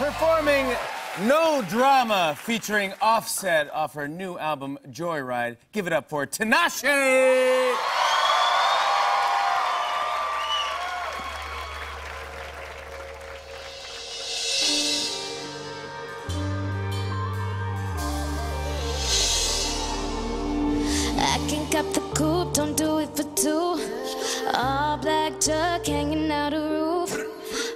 Performing No Drama featuring Offset off her new album Joyride. Give it up for Tinashe! Cop the coupe, don't do it for two. All black truck hanging out the roof.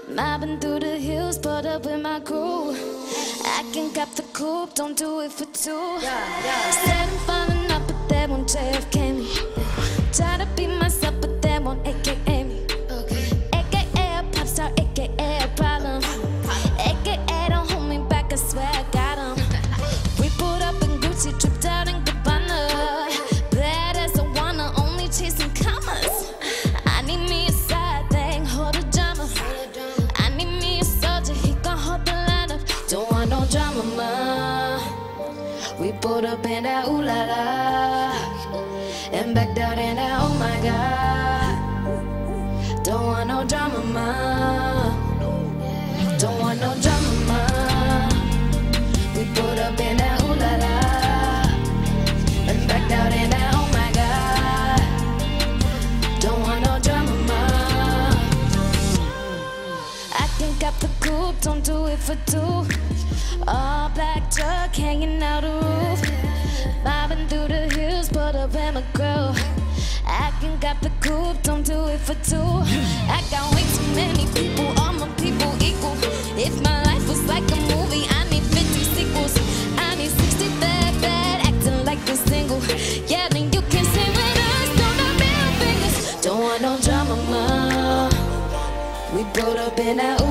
Mobbing through the hills, up with my. I can cop the coupe, don't do it for two. Said I'm falling up, but that won't JFK no. We pulled up in that ooh la la. And backed out in that oh my god. Don't want no drama, ma. Don't want no drama, ma. We put up in that don't do it for two. All black truck hanging out the roof. Bobbing through the hills, put up in my crew I can cop the coupe, don't do it for two. I got way too many people, all my people equal. If my life was like a movie, I need 50 sequels. I need 60 bad, bad, acting like a single. Yeah, then you can sing with us, don't the middle fingers. Don't want no drama, ma We pulled up in that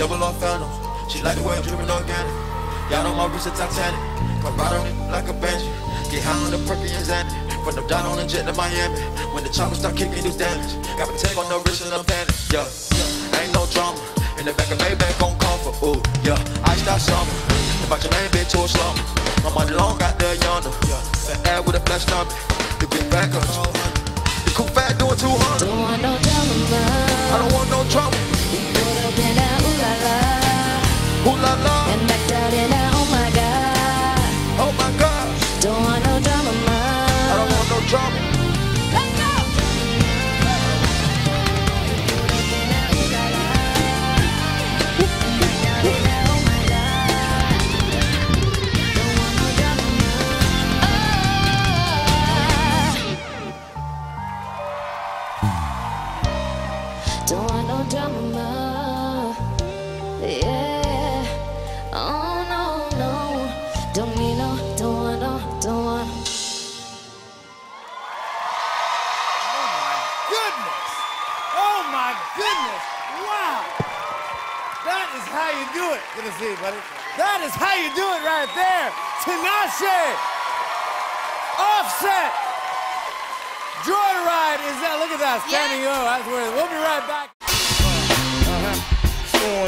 Double off phantoms. She like the way I'm dripping organic. Y'all know my wrist is Titanic. Come ride on it like a banshee. Get high on the perky and Xanny. From the down on the jet to Miami. When the choppers start kicking, do damage. Got my tag on the wrist and I'm panic. Yeah, ain't no drama. In the back of Maybach on comfort. Ooh, yeah, I start summer. About your main bitch to a slumber. My money long got there yonder. Fat ass with a flash number. The big back up. The cool fat doing 200. Don't want no drama. I don't want no drama. Yeah. Oh no, no. Don't need no, don't want no, don't want. Oh my goodness! Oh my goodness! Wow! That is how you do it. Good to see you, buddy. That is how you do it right there. Tinashe! Offset! Joyride is that. Look at that. Standing O. That's where. We'll be right back.